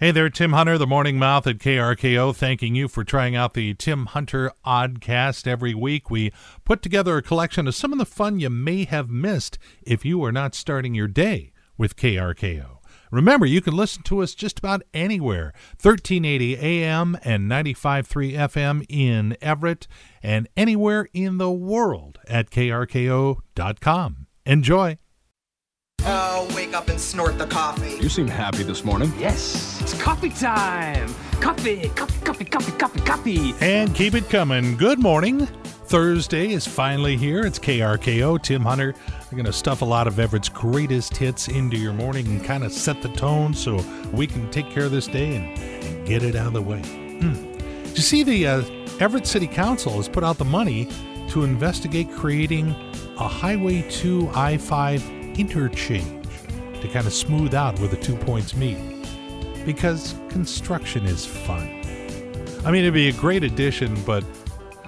Hey there, Tim Hunter, the Morning Mouth at KRKO, thanking you for trying out the Tim Hunter Oddcast every week. We put together a collection of some of the fun you may have missed if you are not starting your day with KRKO. Remember, you can listen to us just about anywhere 1380 AM and 95.3 FM in Everett and anywhere in the world at krko.com. Enjoy. Wake up and snort the coffee. You seem happy this morning. Yes, it's coffee time. Coffee, coffee, coffee, coffee, coffee, coffee. And keep it coming. Good morning. Thursday is finally here. It's KRKO. Tim Hunter. I'm going to stuff a lot of Everett's greatest hits into your morning and kind of set the tone so we can take care of this day and, and get it out of the way. Hmm. You see, the uh, Everett City Council has put out the money to investigate creating a Highway 2 I 5 interchange to kind of smooth out where the two points meet. Because construction is fun. I mean, it'd be a great addition, but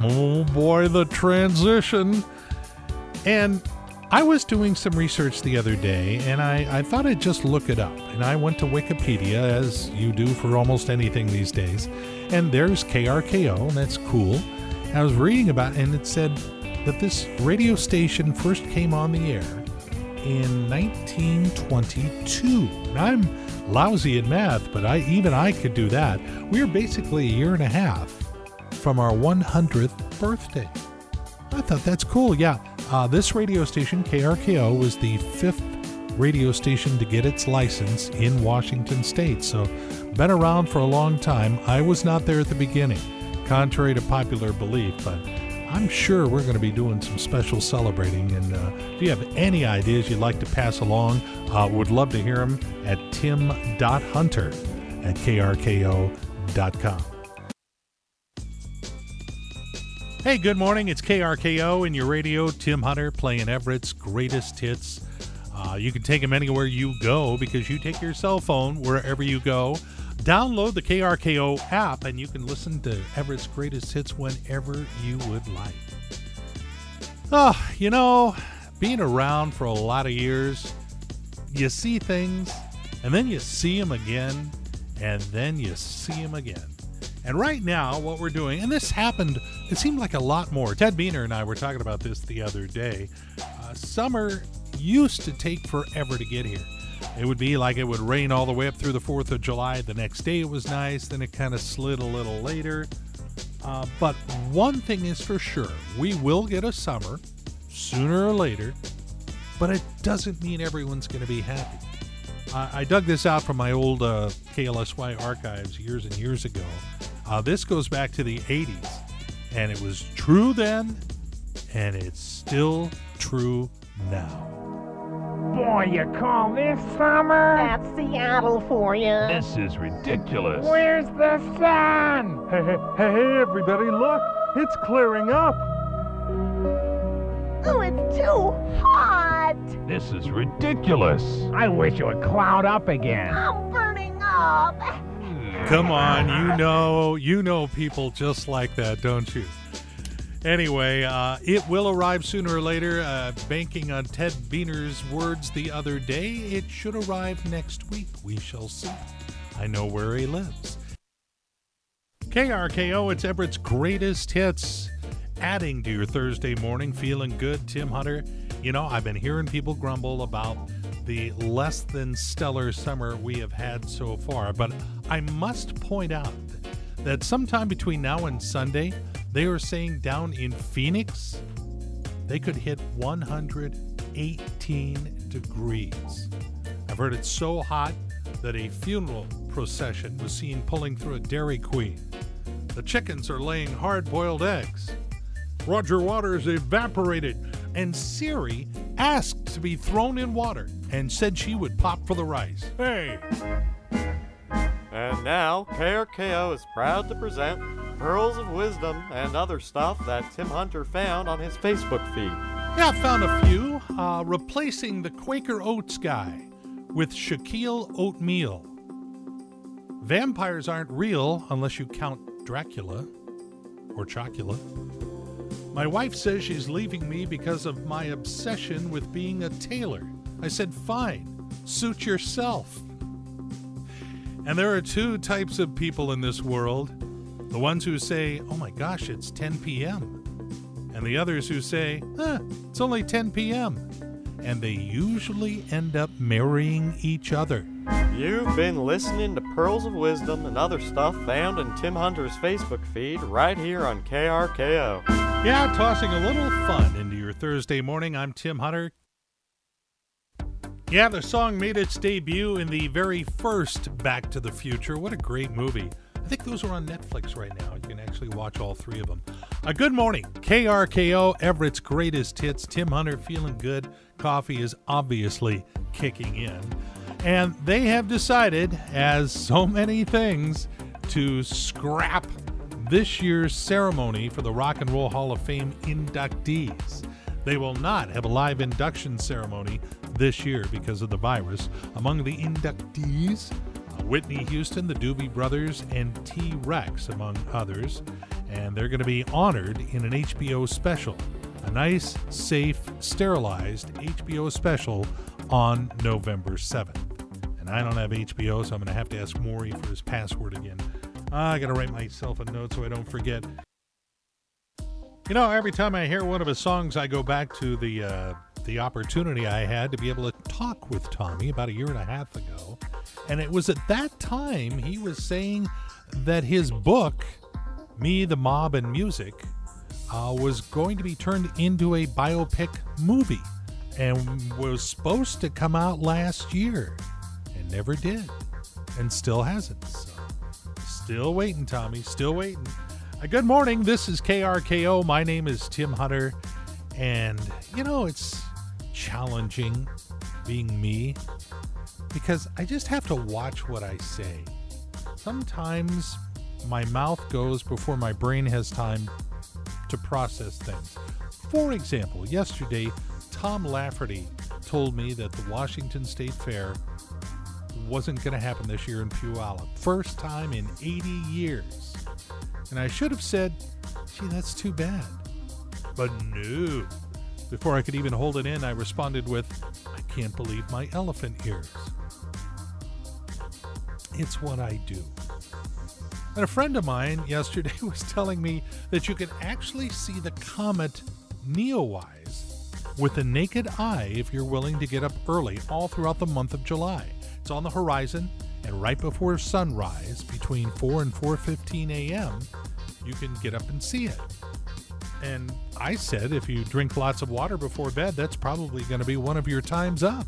oh boy, the transition. And I was doing some research the other day and I, I thought I'd just look it up. And I went to Wikipedia, as you do for almost anything these days. And there's KRKO, and that's cool. And I was reading about it, and it said that this radio station first came on the air in 1922. Now, I'm lousy at math, but I even I could do that. We are basically a year and a half from our 100th birthday. I thought that's cool. Yeah, uh, this radio station, KRKO, was the fifth radio station to get its license in Washington state. So, been around for a long time. I was not there at the beginning, contrary to popular belief, but I'm sure we're going to be doing some special celebrating. And uh, if you have any ideas you'd like to pass along, uh, would love to hear them at tim.hunter at krko.com. Hey, good morning. It's KRKO in your radio. Tim Hunter playing Everett's greatest hits. Uh, you can take them anywhere you go because you take your cell phone wherever you go. Download the KRKO app and you can listen to Everett's greatest hits whenever you would like. Oh, you know, being around for a lot of years, you see things and then you see them again and then you see them again. And right now, what we're doing, and this happened, it seemed like a lot more. Ted Buehner and I were talking about this the other day. Uh, summer used to take forever to get here. It would be like it would rain all the way up through the 4th of July. The next day it was nice, then it kind of slid a little later. Uh, but one thing is for sure we will get a summer sooner or later, but it doesn't mean everyone's going to be happy. I dug this out from my old uh, KLSY archives years and years ago. Uh, this goes back to the 80s, and it was true then, and it's still true now. Boy, you call this summer? That's Seattle for you. This is ridiculous. Where's the sun? Hey, hey, hey, everybody, look! It's clearing up. Oh, it's too hot. This is ridiculous. I wish it would cloud up again. I'm burning up. Come on, you know, you know people just like that, don't you? Anyway, uh, it will arrive sooner or later. Uh, banking on Ted Buehner's words the other day, it should arrive next week. We shall see. I know where he lives. KRKO, it's Everett's greatest hits. Adding to your Thursday morning, feeling good, Tim Hunter. You know, I've been hearing people grumble about the less than stellar summer we have had so far, but I must point out that sometime between now and Sunday, they are saying down in Phoenix, they could hit 118 degrees. I've heard it's so hot that a funeral procession was seen pulling through a Dairy Queen. The chickens are laying hard boiled eggs. Roger Waters evaporated, and Siri asked to be thrown in water and said she would pop for the rice. Hey! And now, KRKO is proud to present Pearls of Wisdom and other stuff that Tim Hunter found on his Facebook feed. Yeah, I found a few. Uh, replacing the Quaker Oats guy with Shaquille Oatmeal. Vampires aren't real unless you count Dracula or Chocula. My wife says she's leaving me because of my obsession with being a tailor. I said, fine, suit yourself. And there are two types of people in this world the ones who say, oh my gosh, it's 10 p.m., and the others who say, eh, it's only 10 p.m. And they usually end up marrying each other. You've been listening to Pearls of Wisdom and other stuff found in Tim Hunter's Facebook feed right here on KRKO. Yeah, tossing a little fun into your Thursday morning. I'm Tim Hunter. Yeah, the song made its debut in the very first Back to the Future. What a great movie. I think those are on Netflix right now. You can actually watch all three of them. A good morning. KRKO, Everett's greatest hits. Tim Hunter feeling good. Coffee is obviously kicking in. And they have decided, as so many things, to scrap this year's ceremony for the Rock and Roll Hall of Fame inductees. They will not have a live induction ceremony this year because of the virus. Among the inductees, uh, Whitney Houston, the Doobie Brothers, and T Rex, among others. And they're going to be honored in an HBO special, a nice, safe, sterilized HBO special on November 7th. And I don't have HBO, so I'm going to have to ask Maury for his password again. I got to write myself a note so I don't forget. You know, every time I hear one of his songs, I go back to the uh, the opportunity I had to be able to talk with Tommy about a year and a half ago, and it was at that time he was saying that his book, "Me, the Mob, and Music," uh, was going to be turned into a biopic movie, and was supposed to come out last year, and never did, and still hasn't. So, still waiting, Tommy. Still waiting. Uh, good morning. This is KRKO. My name is Tim Hunter. And, you know, it's challenging being me because I just have to watch what I say. Sometimes my mouth goes before my brain has time to process things. For example, yesterday, Tom Lafferty told me that the Washington State Fair wasn't going to happen this year in Puyallup. First time in 80 years. And I should have said, gee, that's too bad. But no. Before I could even hold it in, I responded with, I can't believe my elephant ears. It's what I do. And a friend of mine yesterday was telling me that you can actually see the comet Neowise with the naked eye if you're willing to get up early all throughout the month of July. It's on the horizon and right before sunrise between 4 and 4:15 a.m. you can get up and see it. And I said if you drink lots of water before bed that's probably going to be one of your times up.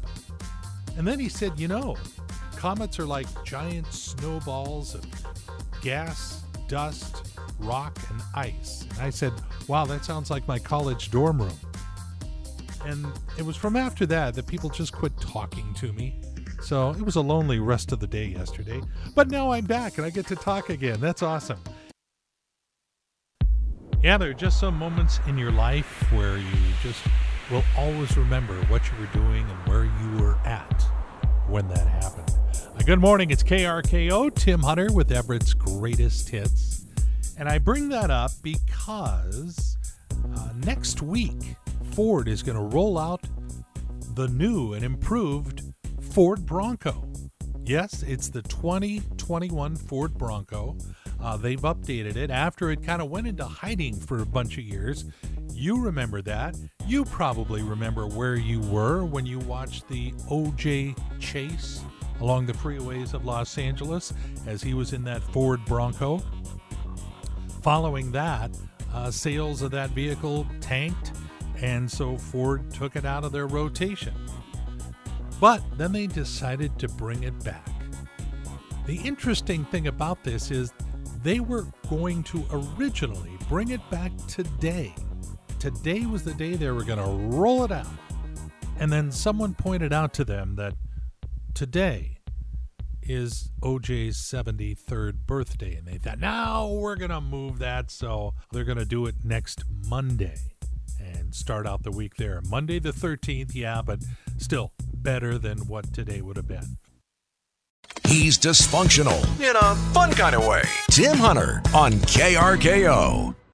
And then he said, "You know, comets are like giant snowballs of gas, dust, rock and ice." And I said, "Wow, that sounds like my college dorm room." And it was from after that that people just quit talking to me. So it was a lonely rest of the day yesterday. But now I'm back and I get to talk again. That's awesome. Yeah, there are just some moments in your life where you just will always remember what you were doing and where you were at when that happened. Good morning. It's KRKO, Tim Hunter with Everett's greatest hits. And I bring that up because uh, next week, Ford is going to roll out the new and improved Ford Bronco. Yes, it's the 2021 Ford Bronco. Uh, they've updated it after it kind of went into hiding for a bunch of years. You remember that. You probably remember where you were when you watched the OJ chase along the freeways of Los Angeles as he was in that Ford Bronco. Following that, uh, sales of that vehicle tanked, and so Ford took it out of their rotation. But then they decided to bring it back. The interesting thing about this is they were going to originally bring it back today. Today was the day they were going to roll it out. And then someone pointed out to them that today is OJ's 73rd birthday. And they thought, now we're going to move that. So they're going to do it next Monday and start out the week there. Monday the 13th, yeah, but still better than what today would have been. He's dysfunctional In a fun kind of way. Tim Hunter on KRKO.